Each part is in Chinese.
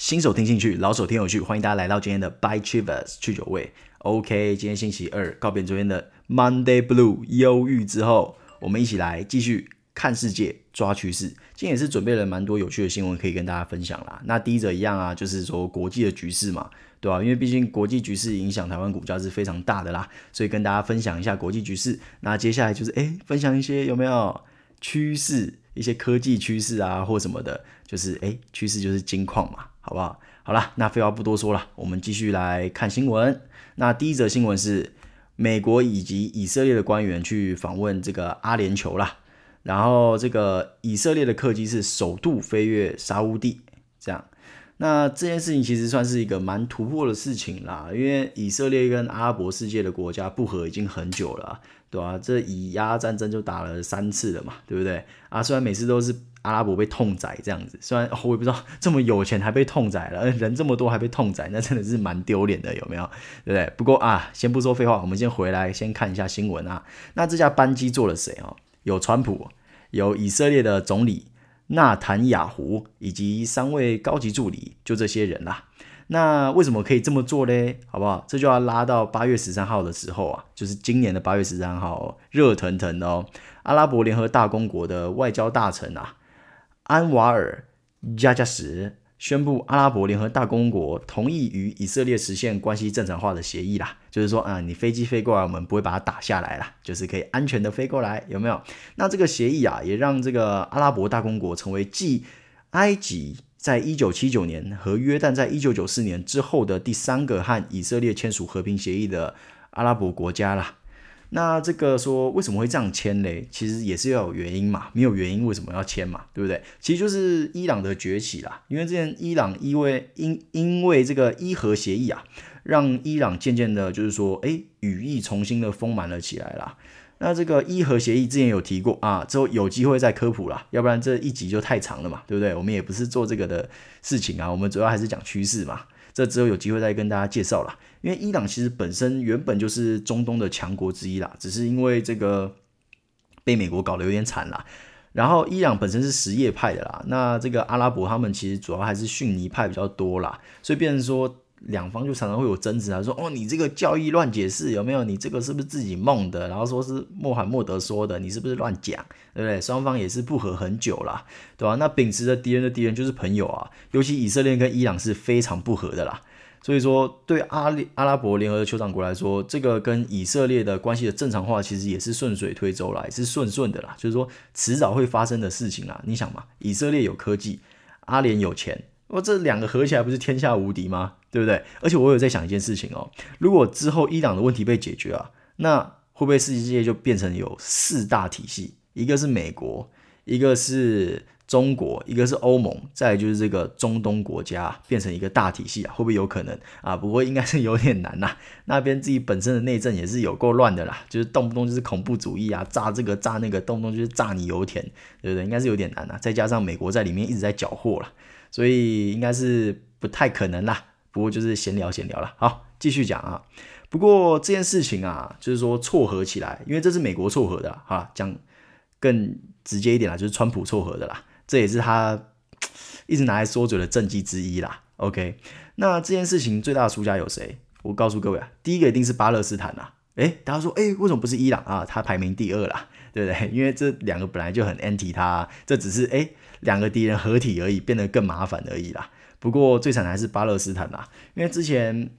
新手听兴趣，老手听有趣，欢迎大家来到今天的 By Chivas 去酒味。OK，今天星期二，告别昨天的 Monday Blue 忧郁之后，我们一起来继续看世界，抓趋势。今天也是准备了蛮多有趣的新闻可以跟大家分享啦。那第一则一样啊，就是说国际的局势嘛，对吧、因为毕竟国际局势影响台湾股价是非常大的啦，所以跟大家分享一下国际局势。那接下来就是哎，分享一些有没有趋势，一些科技趋势啊，或什么的，就是哎，趋势就是金矿嘛。好不好？好了，那废话不多说了，我们继续来看新闻。那第一则新闻是美国以及以色列的官员去访问这个阿联酋啦，然后这个以色列的客机是首度飞越沙乌地，这样。那这件事情其实算是一个蛮突破的事情啦，因为以色列跟阿拉伯世界的国家不和已经很久了，对吧？这以阿战争就打了三次了嘛，对不对？啊，虽然每次都是。阿拉伯被痛宰这样子，虽然我也不知道这么有钱还被痛宰了，人这么多还被痛宰，那真的是蛮丢脸的，有没有？对不对？不过啊，先不说废话，我们先回来先看一下新闻啊。那这架班机坐了谁哦？有川普，有以色列的总理纳坦雅胡，以及三位高级助理，就这些人啦。那为什么可以这么做嘞？好不好？这就要拉到八月十三号的时候啊，就是今年的八月十三号，热腾腾的哦，阿拉伯联合大公国的外交大臣啊。安瓦尔·加加什宣布，阿拉伯联合大公国同意与以色列实现关系正常化的协议啦。就是说，啊，你飞机飞过来，我们不会把它打下来啦，就是可以安全的飞过来，有没有？那这个协议啊，也让这个阿拉伯大公国成为继埃及在一九七九年和约旦在一九九四年之后的第三个和以色列签署和平协议的阿拉伯国家啦。那这个说为什么会这样签嘞？其实也是要有原因嘛，没有原因为什么要签嘛，对不对？其实就是伊朗的崛起啦，因为之前伊朗因为因因为这个伊核协议啊，让伊朗渐渐的，就是说，哎，羽翼重新的丰满了起来啦。那这个伊核协议之前有提过啊，之后有机会再科普啦，要不然这一集就太长了嘛，对不对？我们也不是做这个的事情啊，我们主要还是讲趋势嘛。这之后有机会再跟大家介绍啦。因为伊朗其实本身原本就是中东的强国之一啦，只是因为这个被美国搞得有点惨啦。然后伊朗本身是什叶派的啦，那这个阿拉伯他们其实主要还是逊尼派比较多啦，所以变成说两方就常常会有争执啊，说哦你这个教义乱解释有没有？你这个是不是自己梦的？然后说是穆罕默德说的，你是不是乱讲？对不对？双方也是不和很久啦，对吧？那秉持着敌人的敌人就是朋友啊，尤其以色列跟伊朗是非常不和的啦。所以说，对阿利阿拉伯联合酋长国来说，这个跟以色列的关系的正常化，其实也是顺水推舟啦，也是顺顺的啦。就是说，迟早会发生的事情啦。你想嘛，以色列有科技，阿联有钱，哇，这两个合起来不是天下无敌吗？对不对？而且我有在想一件事情哦，如果之后伊朗的问题被解决啊，那会不会世界就变成有四大体系？一个是美国，一个是。中国一个是欧盟，再就是这个中东国家变成一个大体系啊，会不会有可能啊？不过应该是有点难呐、啊。那边自己本身的内政也是有够乱的啦，就是动不动就是恐怖主义啊，炸这个炸那个，动不动就是炸你油田，对不对？应该是有点难呐、啊。再加上美国在里面一直在搅和啦，所以应该是不太可能啦。不过就是闲聊闲聊了，好，继续讲啊。不过这件事情啊，就是说撮合起来，因为这是美国撮合的哈，讲更直接一点啦，就是川普撮合的啦。这也是他一直拿来说嘴的政绩之一啦。OK，那这件事情最大的输家有谁？我告诉各位啊，第一个一定是巴勒斯坦啦。诶，大家说，诶，为什么不是伊朗啊？他排名第二啦，对不对？因为这两个本来就很 anti 他，这只是诶两个敌人合体而已，变得更麻烦而已啦。不过最惨的还是巴勒斯坦啦，因为之前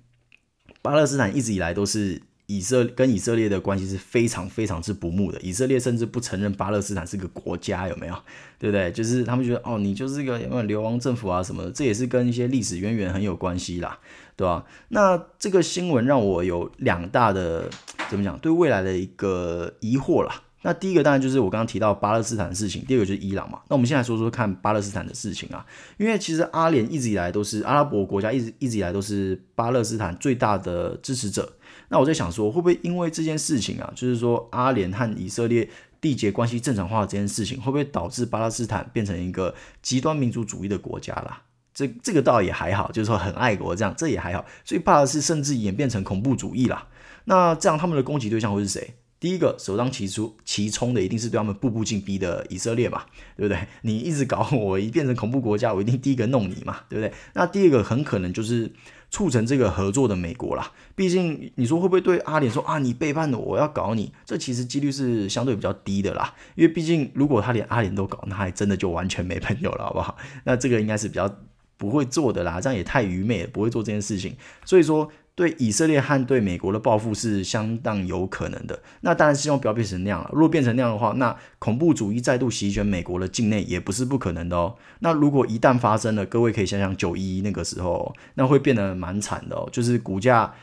巴勒斯坦一直以来都是。以色跟以色列的关系是非常非常之不睦的，以色列甚至不承认巴勒斯坦是个国家，有没有？对不对？就是他们觉得哦，你就是一个有没有流亡政府啊什么的，这也是跟一些历史渊源很有关系啦，对吧？那这个新闻让我有两大的怎么讲，对未来的一个疑惑啦。那第一个当然就是我刚刚提到巴勒斯坦的事情，第二个就是伊朗嘛。那我们现在说说看巴勒斯坦的事情啊，因为其实阿联一直以来都是阿拉伯国家，一直一直以来都是巴勒斯坦最大的支持者。那我在想说，会不会因为这件事情啊，就是说阿联和以色列缔结关系正常化这件事情，会不会导致巴勒斯坦变成一个极端民族主义的国家啦？这这个倒也还好，就是说很爱国这样，这也还好。最怕的是甚至演变成恐怖主义啦。那这样他们的攻击对象会是谁？第一个首当其冲其冲的一定是对他们步步进逼的以色列嘛，对不对？你一直搞我，一变成恐怖国家，我一定第一个弄你嘛，对不对？那第二个很可能就是促成这个合作的美国啦。毕竟你说会不会对阿联说啊，你背叛了我，要搞你？这其实几率是相对比较低的啦。因为毕竟如果他连阿联都搞，那还真的就完全没朋友了，好不好？那这个应该是比较不会做的啦，这样也太愚昧了，不会做这件事情。所以说。对以色列和对美国的报复是相当有可能的。那当然希望不要变成那样了。如果变成那样的话，那恐怖主义再度席卷美国的境内也不是不可能的哦。那如果一旦发生了，各位可以想想九一一那个时候，那会变得蛮惨的哦。就是股价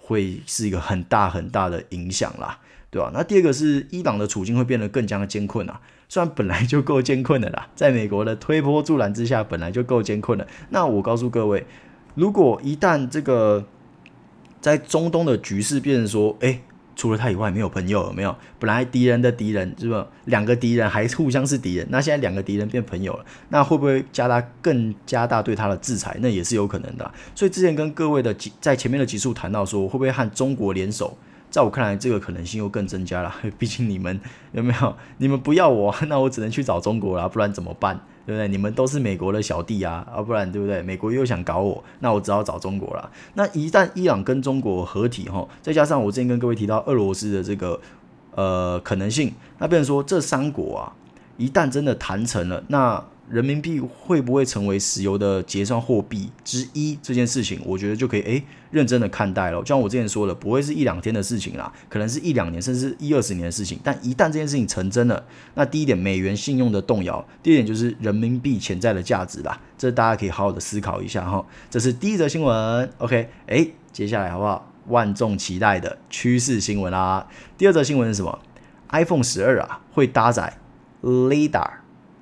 会是一个很大很大的影响啦，对吧？那第二个是伊朗的处境会变得更加的艰困啊。虽然本来就够艰困的啦，在美国的推波助澜之下，本来就够艰困了。那我告诉各位，如果一旦这个在中东的局势变成说，哎，除了他以外没有朋友，了没有？本来敌人的敌人是吧？两个敌人还互相是敌人，那现在两个敌人变朋友了，那会不会加大更加大对他的制裁？那也是有可能的。所以之前跟各位的在前面的几处谈到说，会不会和中国联手？在我看来，这个可能性又更增加了。毕竟你们有没有？你们不要我，那我只能去找中国了，不然怎么办？对不对？你们都是美国的小弟啊，啊，不然对不对？美国又想搞我，那我只好找中国了。那一旦伊朗跟中国合体哈，再加上我之前跟各位提到俄罗斯的这个呃可能性，那变成说这三国啊，一旦真的谈成了，那。人民币会不会成为石油的结算货币之一？这件事情，我觉得就可以诶认真的看待了。就像我之前说的，不会是一两天的事情啦，可能是一两年，甚至一二十年的事情。但一旦这件事情成真了，那第一点，美元信用的动摇；第二点就是人民币潜在的价值啦。这大家可以好好的思考一下哈。这是第一则新闻。OK，诶，接下来好不好？万众期待的趋势新闻啦。第二则新闻是什么？iPhone 十二啊会搭载 LiDAR。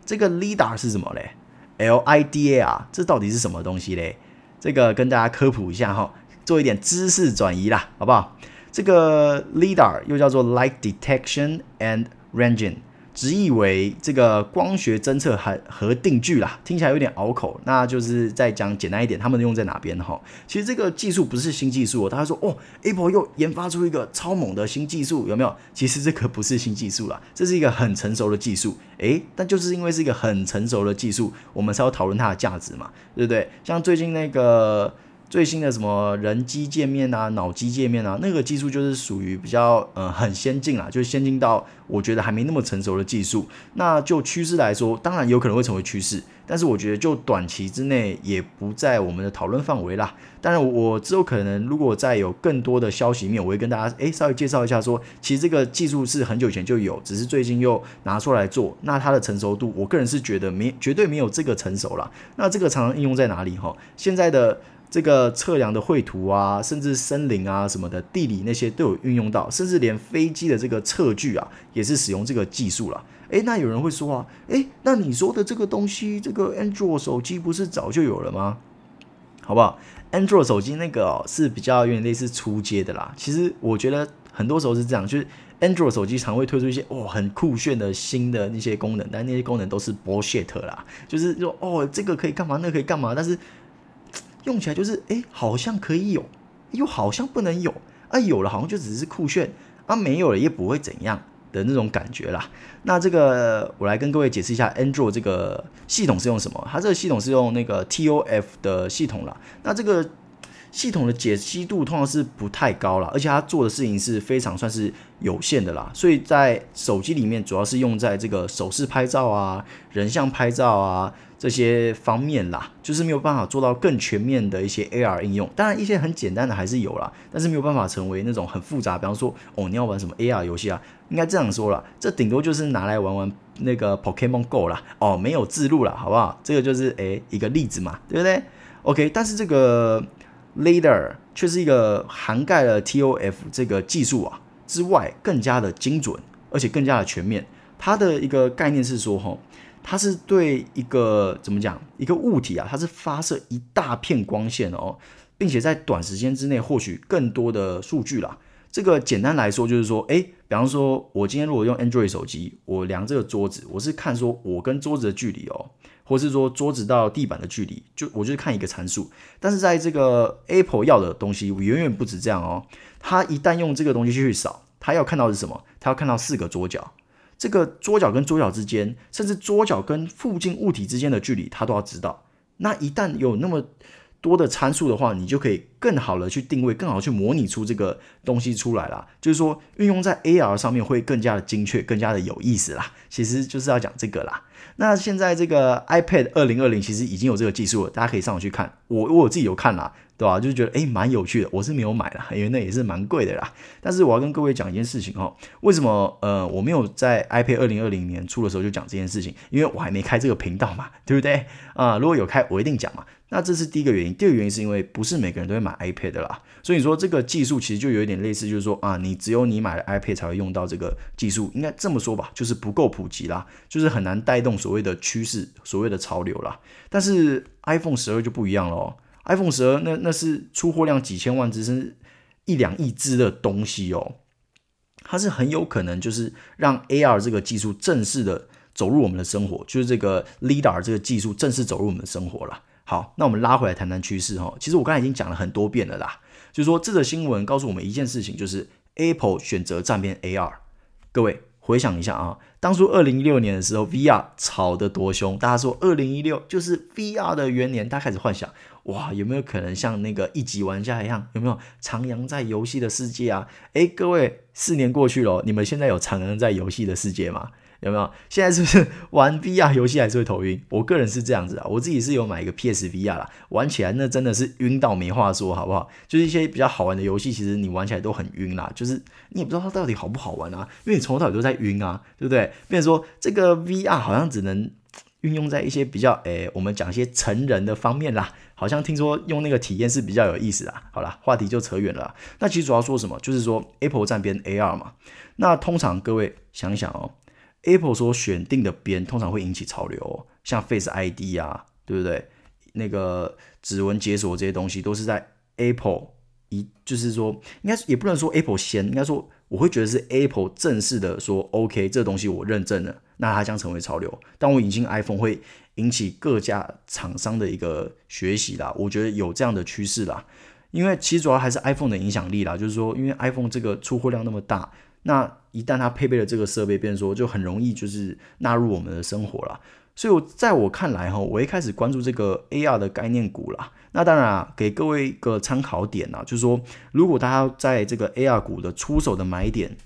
这个 LiDAR 是什么嘞？L-I-D-A-R，这到底是什么东西嘞？这个跟大家科普一下哈，做一点知识转移啦，好不好？这个 LiDAR 又叫做 Light Detection and Ranging。直译为这个光学侦测和和定距啦，听起来有点拗口。那就是再讲简单一点，他们用在哪边哈？其实这个技术不是新技术哦。大家说哦，Apple 又研发出一个超猛的新技术，有没有？其实这个不是新技术啦，这是一个很成熟的技术。诶，但就是因为是一个很成熟的技术，我们才要讨论它的价值嘛，对不对？像最近那个。最新的什么人机界面啊，脑机界面啊，那个技术就是属于比较呃很先进啦，就是先进到我觉得还没那么成熟的技术。那就趋势来说，当然有可能会成为趋势，但是我觉得就短期之内也不在我们的讨论范围啦。当然，我之后可能如果再有更多的消息面，我会跟大家诶稍微介绍一下说，其实这个技术是很久以前就有，只是最近又拿出来做。那它的成熟度，我个人是觉得没绝对没有这个成熟啦。那这个常常应用在哪里哈？现在的。这个测量的绘图啊，甚至森林啊什么的地理那些都有运用到，甚至连飞机的这个测距啊，也是使用这个技术了。诶，那有人会说啊，诶，那你说的这个东西，这个 Android 手机不是早就有了吗？好不好？Android 手机那个哦，是比较有点类似初阶的啦。其实我觉得很多时候是这样，就是 Android 手机常会推出一些哦很酷炫的新的那些功能，但那些功能都是 bullshit 啦，就是说哦这个可以干嘛，那个可以干嘛，但是。用起来就是哎，好像可以有，又好像不能有啊。有了好像就只是酷炫啊，没有了也不会怎样的那种感觉啦。那这个我来跟各位解释一下，Android 这个系统是用什么？它这个系统是用那个 TOF 的系统啦。那这个系统的解析度通常是不太高啦，而且它做的事情是非常算是有限的啦。所以在手机里面主要是用在这个手势拍照啊、人像拍照啊。这些方面啦，就是没有办法做到更全面的一些 AR 应用。当然，一些很简单的还是有啦，但是没有办法成为那种很复杂。比方说，哦，你要玩什么 AR 游戏啊？应该这样说啦，这顶多就是拿来玩玩那个 Pokemon Go 啦。哦，没有自录啦，好不好？这个就是诶一个例子嘛，对不对？OK，但是这个 LiDAR 却是一个涵盖了 TOF 这个技术啊之外，更加的精准，而且更加的全面。它的一个概念是说，哈。它是对一个怎么讲一个物体啊，它是发射一大片光线哦，并且在短时间之内获取更多的数据啦。这个简单来说就是说，诶，比方说我今天如果用 Android 手机，我量这个桌子，我是看说我跟桌子的距离哦，或是说桌子到地板的距离，就我就是看一个参数。但是在这个 Apple 要的东西远远不止这样哦，他一旦用这个东西去扫。他要看到是什么？他要看到四个桌角，这个桌角跟桌角之间，甚至桌角跟附近物体之间的距离，他都要知道。那一旦有那么多的参数的话，你就可以更好的去定位，更好去模拟出这个东西出来啦。就是说，运用在 AR 上面会更加的精确，更加的有意思啦。其实就是要讲这个啦。那现在这个 iPad 二零二零其实已经有这个技术了，大家可以上网去看。我我自己有看啦，对吧？就是觉得诶蛮有趣的。我是没有买啦，因为那也是蛮贵的啦。但是我要跟各位讲一件事情哦，为什么呃我没有在 iPad 二零二零年出的时候就讲这件事情？因为我还没开这个频道嘛，对不对？啊、如果有开，我一定讲嘛。那这是第一个原因，第二个原因是因为不是每个人都会买 iPad 的啦，所以说这个技术其实就有一点类似，就是说啊，你只有你买了 iPad 才会用到这个技术，应该这么说吧，就是不够普及啦，就是很难带动所谓的趋势、所谓的潮流啦。但是 iPhone 十二就不一样了，iPhone 十二那那是出货量几千万只，甚至一两亿只的东西哦，它是很有可能就是让 AR 这个技术正式的走入我们的生活，就是这个 LiDAR 这个技术正式走入我们的生活了。好，那我们拉回来谈谈趋势哈。其实我刚才已经讲了很多遍了啦，就是说这则新闻告诉我们一件事情，就是 Apple 选择站边 AR。各位回想一下啊，当初二零一六年的时候，VR 炒得多凶，大家说二零一六就是 VR 的元年，大家开始幻想，哇，有没有可能像那个一级玩家一样，有没有徜徉在游戏的世界啊？诶，各位，四年过去了，你们现在有徜徉在游戏的世界吗？有没有？现在是不是 玩 VR 游戏还是会头晕？我个人是这样子啊，我自己是有买一个 PSVR 啦，玩起来那真的是晕到没话说，好不好？就是一些比较好玩的游戏，其实你玩起来都很晕啦，就是你也不知道它到底好不好玩啊，因为你从头到尾都在晕啊，对不对？变成说这个 VR 好像只能运用在一些比较诶，我们讲一些成人的方面啦，好像听说用那个体验是比较有意思啊。好啦，话题就扯远了。那其实主要说什么？就是说 Apple 站边 AR 嘛。那通常各位想想哦。Apple 所选定的边通常会引起潮流，像 Face ID 啊，对不对？那个指纹解锁这些东西都是在 Apple 一，就是说，应该也不能说 Apple 先，应该说我会觉得是 Apple 正式的说 OK，这东西我认证了，那它将成为潮流。当我引进 iPhone 会引起各家厂商的一个学习啦，我觉得有这样的趋势啦，因为其实主要还是 iPhone 的影响力啦，就是说，因为 iPhone 这个出货量那么大。那一旦它配备了这个设备，变说就很容易就是纳入我们的生活了。所以我在我看来哈，我一开始关注这个 AR 的概念股啦。那当然啊，给各位一个参考点啊，就是说如果大家在这个 AR 股的出手的买点，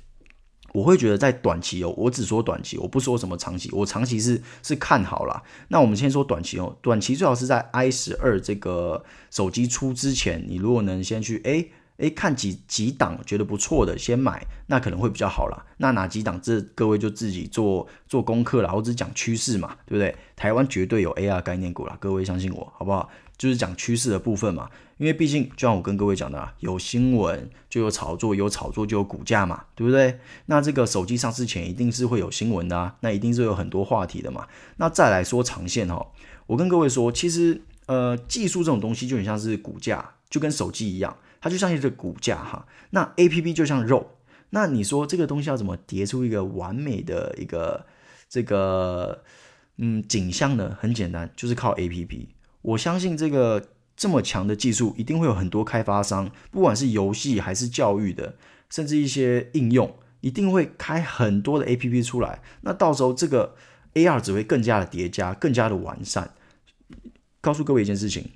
我会觉得在短期哦，我只说短期，我不说什么长期，我长期是是看好啦。那我们先说短期哦，短期最好是在 i 十二这个手机出之前，你如果能先去哎。诶，看几几档觉得不错的，先买，那可能会比较好啦。那哪几档，这各位就自己做做功课啦。我只讲趋势嘛，对不对？台湾绝对有 AR 概念股啦，各位相信我，好不好？就是讲趋势的部分嘛。因为毕竟，就像我跟各位讲的啊，有新闻就有炒作，有炒作就有股价嘛，对不对？那这个手机上市前一定是会有新闻的啊，那一定是有很多话题的嘛。那再来说长线哦，我跟各位说，其实呃，技术这种东西就很像是股价，就跟手机一样。它就像一个骨架哈，那 A P P 就像肉，那你说这个东西要怎么叠出一个完美的一个这个嗯景象呢？很简单，就是靠 A P P。我相信这个这么强的技术，一定会有很多开发商，不管是游戏还是教育的，甚至一些应用，一定会开很多的 A P P 出来。那到时候这个 A R 只会更加的叠加，更加的完善。告诉各位一件事情。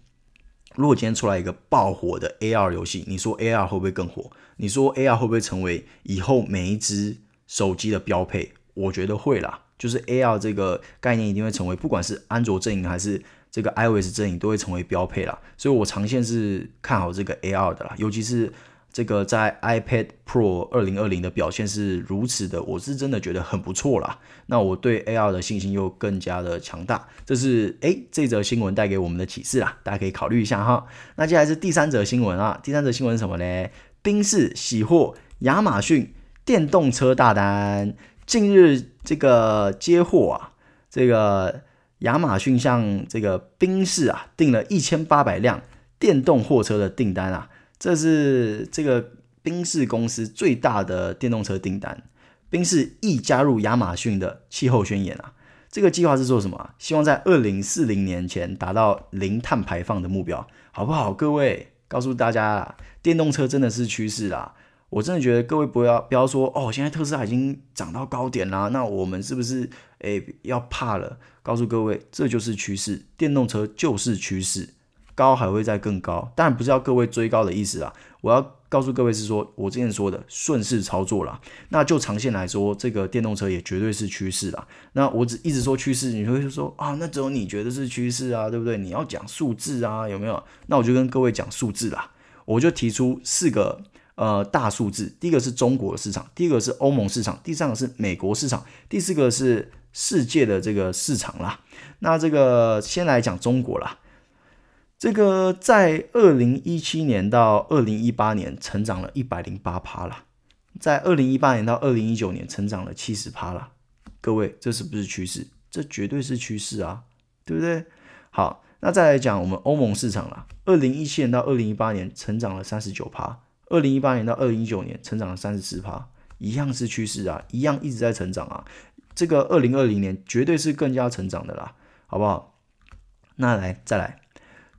如果今天出来一个爆火的 AR 游戏，你说 AR 会不会更火？你说 AR 会不会成为以后每一只手机的标配？我觉得会啦，就是 AR 这个概念一定会成为，不管是安卓阵营还是这个 iOS 阵营，都会成为标配啦。所以我长线是看好这个 AR 的啦，尤其是。这个在 iPad Pro 二零二零的表现是如此的，我是真的觉得很不错啦。那我对 AR 的信心又更加的强大，这是诶这则新闻带给我们的启示啦，大家可以考虑一下哈。那接下来是第三则新闻啊，第三则新闻是什么呢？宾士喜获亚马逊电动车大单，近日这个接货啊，这个亚马逊向这个宾士啊订了一千八百辆电动货车的订单啊。这是这个宾士公司最大的电动车订单，宾士亦加入亚马逊的气候宣言啊。这个计划是做什么？希望在二零四零年前达到零碳排放的目标，好不好？各位，告诉大家，电动车真的是趋势啦。我真的觉得各位不要不要说哦，现在特斯拉已经涨到高点啦，那我们是不是诶要怕了？告诉各位，这就是趋势，电动车就是趋势，高还会再更高。当然不是要各位追高的意思啊，我要告诉各位是说，我之前说的顺势操作啦。那就长线来说，这个电动车也绝对是趋势啦。那我只一直说趋势，你会说啊，那只有你觉得是趋势啊，对不对？你要讲数字啊，有没有？那我就跟各位讲数字啦，我就提出四个。呃，大数字，第一个是中国的市场，第二个是欧盟市场，第三个是美国市场，第四个是世界的这个市场啦。那这个先来讲中国啦，这个在二零一七年到二零一八年成长了一百零八趴啦，在二零一八年到二零一九年成长了七十趴啦。各位，这是不是趋势？这绝对是趋势啊，对不对？好，那再来讲我们欧盟市场啦，二零一七年到二零一八年成长了三十九趴。二零一八年到二零一九年，成长了三十四趴，一样是趋势啊，一样一直在成长啊。这个二零二零年绝对是更加成长的啦，好不好？那来再来，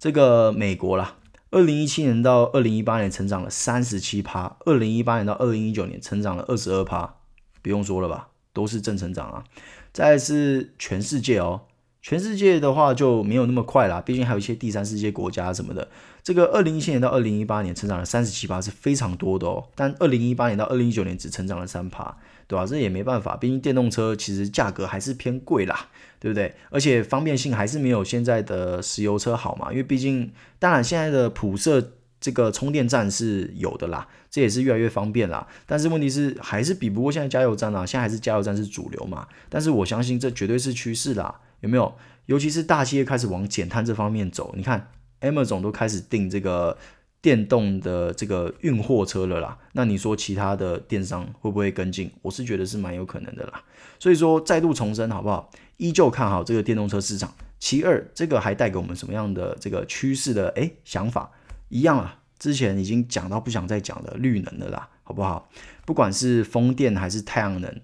这个美国啦，二零一七年到二零一八年成长了三十七趴，二零一八年到二零一九年成长了二十二趴，不用说了吧，都是正成长啊。再是全世界哦。全世界的话就没有那么快啦，毕竟还有一些第三世界国家什么的。这个二零一七年到二零一八年成长了三十七趴，是非常多的哦。但二零一八年到二零一九年只成长了三趴，对吧？这也没办法，毕竟电动车其实价格还是偏贵啦，对不对？而且方便性还是没有现在的石油车好嘛，因为毕竟，当然现在的普设这个充电站是有的啦，这也是越来越方便啦。但是问题是还是比不过现在加油站啊，现在还是加油站是主流嘛。但是我相信这绝对是趋势啦。有没有？尤其是大企业开始往减碳这方面走，你看，Amazon 都开始定这个电动的这个运货车了啦。那你说其他的电商会不会跟进？我是觉得是蛮有可能的啦。所以说再度重申，好不好？依旧看好这个电动车市场。其二，这个还带给我们什么样的这个趋势的诶想法？一样啊，之前已经讲到不想再讲的绿能的啦，好不好？不管是风电还是太阳能，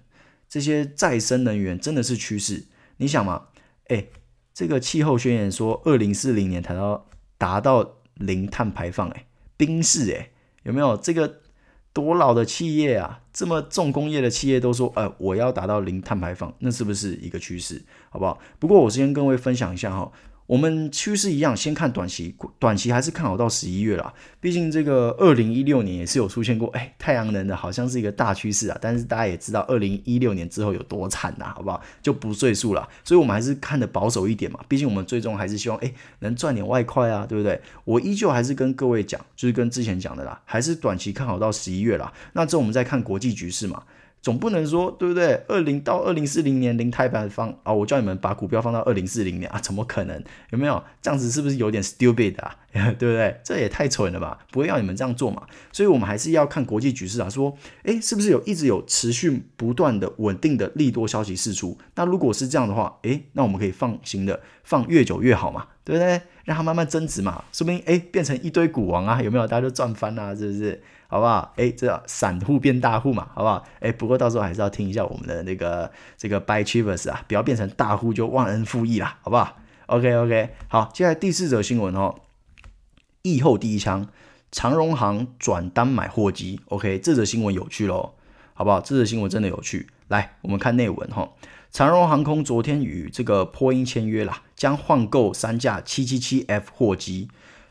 这些再生能源真的是趋势。你想嘛？哎，这个气候宣言说，二零四零年谈到达到零碳排放，哎，宾士，哎，有没有这个多老的企业啊？这么重工业的企业都说，呃，我要达到零碳排放，那是不是一个趋势？好不好？不过我先跟各位分享一下哈。我们趋势一样，先看短期，短期还是看好到十一月啦。毕竟这个二零一六年也是有出现过，哎，太阳能的好像是一个大趋势啊。但是大家也知道，二零一六年之后有多惨呐，好不好？就不赘述了。所以我们还是看得保守一点嘛。毕竟我们最终还是希望，哎，能赚点外快啊，对不对？我依旧还是跟各位讲，就是跟之前讲的啦，还是短期看好到十一月啦。那这我们再看国际局势嘛。总不能说对不对？二零到二零四零年零碳排放啊，我叫你们把股票放到二零四零年啊，怎么可能？有没有这样子？是不是有点 stupid 啊？对不对？这也太蠢了吧！不会要你们这样做嘛？所以我们还是要看国际局势啊。说，诶，是不是有一直有持续不断的稳定的利多消息释出？那如果是这样的话，诶，那我们可以放心的放越久越好嘛，对不对？让它慢慢增值嘛，说不定诶变成一堆股王啊，有没有？大家都赚翻了啊，是不是？好不好？哎，这散户变大户嘛，好不好？哎，不过到时候还是要听一下我们的那个这个 Buy Achievers 啊，不要变成大户就忘恩负义啦，好不好？OK OK，好，接下来第四则新闻哦，疫后第一枪，长荣行转单买货机，OK，这则新闻有趣喽，好不好？这则新闻真的有趣，来，我们看内文哈、哦，长荣航空昨天与这个波音签约啦，将换购三架 777F 货机，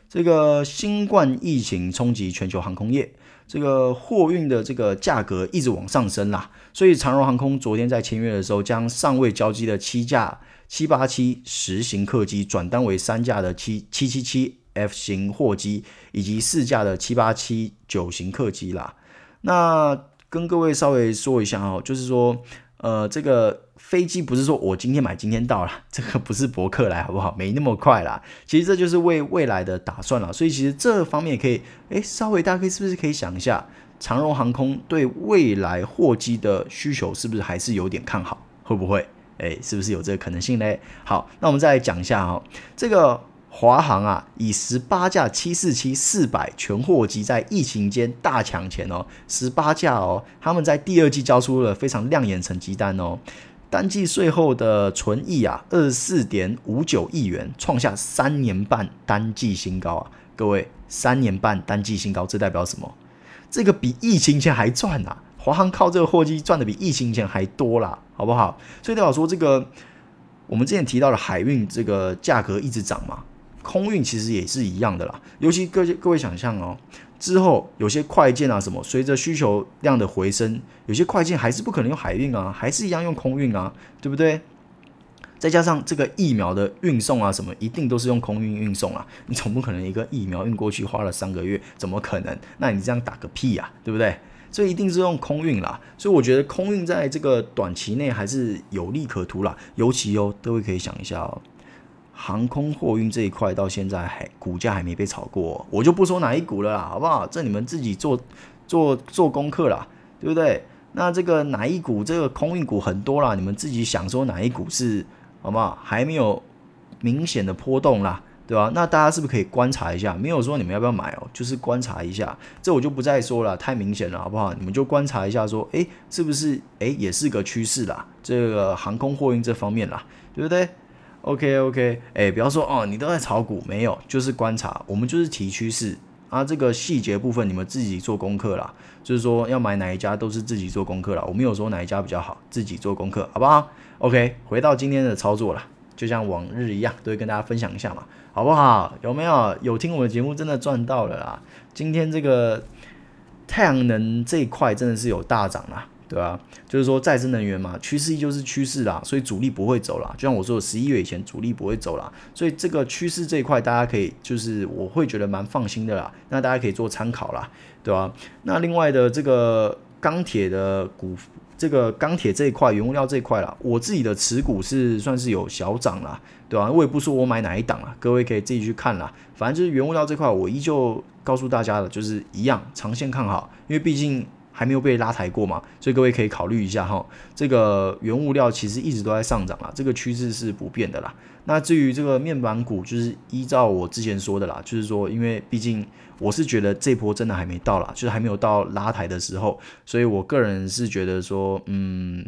这个新冠疫情冲击全球航空业。这个货运的这个价格一直往上升啦，所以长荣航空昨天在签约的时候，将尚未交机的七架七八七十型客机转单为三架的七七七七 F 型货机，以及四架的七八七九型客机啦。那跟各位稍微说一下哦，就是说，呃，这个。飞机不是说我今天买今天到了，这个不是博客来好不好？没那么快啦。其实这就是为未来的打算了。所以其实这方面可以，诶，稍微大家可以是不是可以想一下，长荣航空对未来货机的需求是不是还是有点看好？会不会？诶，是不是有这个可能性呢？好，那我们再来讲一下哈，这个华航啊，以十八架七四七四百全货机在疫情间大抢钱哦，十八架哦，他们在第二季交出了非常亮眼成绩单哦。单季税后的纯益啊，二十四点五九亿元，创下三年半单季新高啊！各位，三年半单季新高，这代表什么？这个比疫情前还赚呐，华航靠这个货机赚的比疫情前还多啦，好不好？所以代表说这个我们之前提到的海运这个价格一直涨嘛，空运其实也是一样的啦。尤其各各位想象哦，之后有些快件啊什么，随着需求量的回升，有些快件还是不可能用海运啊，还是一样用空运啊，对不对？再加上这个疫苗的运送啊，什么一定都是用空运运送啊，你总不可能一个疫苗运过去花了三个月，怎么可能？那你这样打个屁呀，对不对？所以一定是用空运啦。所以我觉得空运在这个短期内还是有利可图啦。尤其哦，各位可以想一下哦，航空货运这一块到现在还股价还没被炒过，我就不说哪一股了啦，好不好？这你们自己做做做功课啦，对不对？那这个哪一股这个空运股很多啦，你们自己想说哪一股是？好不好？还没有明显的波动啦，对吧？那大家是不是可以观察一下？没有说你们要不要买哦，就是观察一下。这我就不再说了，太明显了，好不好？你们就观察一下，说，诶，是不是？诶，也是个趋势啦。这个航空货运这方面啦，对不对？OK OK，诶，不要说哦，你都在炒股，没有，就是观察。我们就是提趋势啊，这个细节部分你们自己做功课啦。就是说要买哪一家都是自己做功课啦。我没有说哪一家比较好，自己做功课，好不好？OK，回到今天的操作了，就像往日一样，都会跟大家分享一下嘛，好不好？有没有有听我的节目，真的赚到了啦！今天这个太阳能这一块真的是有大涨啦，对吧？就是说再生能源嘛，趋势就是趋势啦，所以主力不会走啦。就像我说的，十一月以前主力不会走啦，所以这个趋势这一块大家可以，就是我会觉得蛮放心的啦。那大家可以做参考啦，对吧？那另外的这个钢铁的股。这个钢铁这一块，原物料这一块啦，我自己的持股是算是有小涨啦，对吧？我也不说我买哪一档啦，各位可以自己去看啦。反正就是原物料这块，我依旧告诉大家的，就是一样，长线看好，因为毕竟还没有被拉抬过嘛，所以各位可以考虑一下哈。这个原物料其实一直都在上涨啦，这个趋势是不变的啦。那至于这个面板股，就是依照我之前说的啦，就是说，因为毕竟我是觉得这波真的还没到啦，就是还没有到拉抬的时候，所以我个人是觉得说，嗯，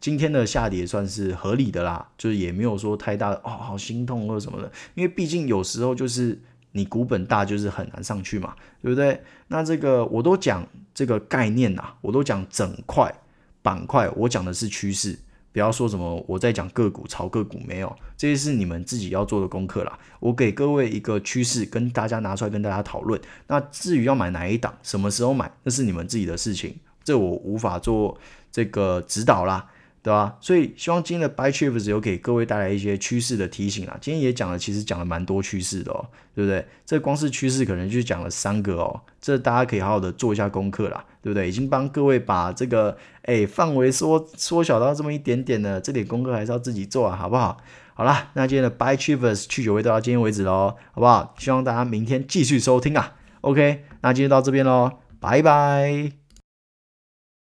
今天的下跌算是合理的啦，就是也没有说太大的哦，好心痛或者什么的，因为毕竟有时候就是你股本大，就是很难上去嘛，对不对？那这个我都讲这个概念呐，我都讲整块板块，我讲的是趋势。不要说什么我在讲个股炒个股，没有，这些是你们自己要做的功课啦。我给各位一个趋势，跟大家拿出来跟大家讨论。那至于要买哪一档，什么时候买，那是你们自己的事情，这我无法做这个指导啦。对吧？所以希望今天的 Buy Chips 有给各位带来一些趋势的提醒啊。今天也讲了，其实讲了蛮多趋势的哦，对不对？这光是趋势可能就讲了三个哦，这大家可以好好的做一下功课啦，对不对？已经帮各位把这个哎范围缩缩小到这么一点点了，这点功课还是要自己做啊，好不好？好啦，那今天的 Buy Chips 去酒味就到今天为止喽，好不好？希望大家明天继续收听啊。OK，那今天到这边喽，拜拜。